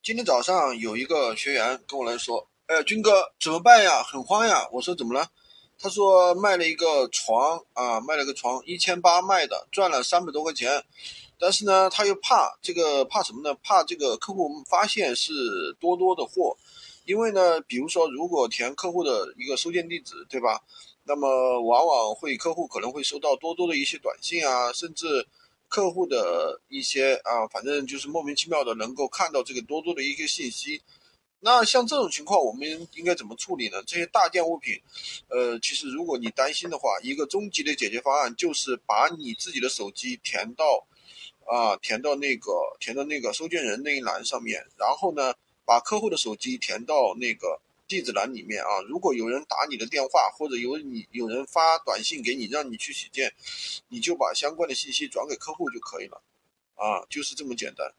今天早上有一个学员跟我来说：“哎，军哥怎么办呀？很慌呀！”我说：“怎么了？”他说：“卖了一个床啊，卖了个床，一千八卖的，赚了三百多块钱。但是呢，他又怕这个，怕什么呢？怕这个客户发现是多多的货，因为呢，比如说如果填客户的一个收件地址，对吧？那么往往会客户可能会收到多多的一些短信啊，甚至。”客户的一些啊，反正就是莫名其妙的能够看到这个多多的一个信息。那像这种情况，我们应该怎么处理呢？这些大件物品，呃，其实如果你担心的话，一个终极的解决方案就是把你自己的手机填到啊，填到那个填到那个收件人那一栏上面，然后呢，把客户的手机填到那个。地址栏里面啊，如果有人打你的电话，或者有你有人发短信给你，让你去取件，你就把相关的信息转给客户就可以了，啊，就是这么简单。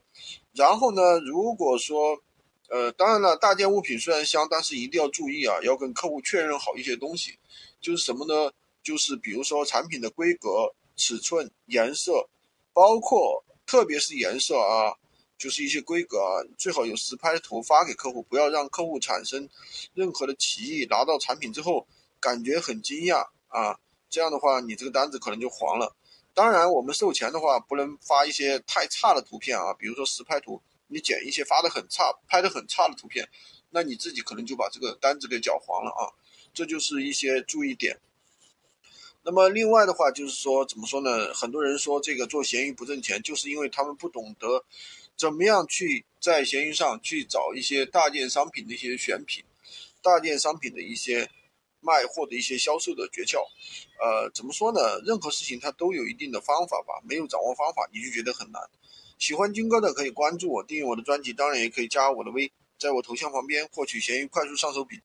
然后呢，如果说，呃，当然了，大件物品虽然香，但是一定要注意啊，要跟客户确认好一些东西，就是什么呢？就是比如说产品的规格、尺寸、颜色，包括特别是颜色啊。就是一些规格啊，最好有实拍图发给客户，不要让客户产生任何的歧义。拿到产品之后，感觉很惊讶啊，这样的话你这个单子可能就黄了。当然，我们售前的话不能发一些太差的图片啊，比如说实拍图，你剪一些发的很差、拍的很差的图片，那你自己可能就把这个单子给搅黄了啊。这就是一些注意点。那么另外的话就是说，怎么说呢？很多人说这个做闲鱼不挣钱，就是因为他们不懂得。怎么样去在闲鱼上去找一些大件商品的一些选品，大件商品的一些卖货的一些销售的诀窍？呃，怎么说呢？任何事情它都有一定的方法吧，没有掌握方法你就觉得很难。喜欢军哥的可以关注我，订阅我的专辑，当然也可以加我的微，在我头像旁边获取闲鱼快速上手笔。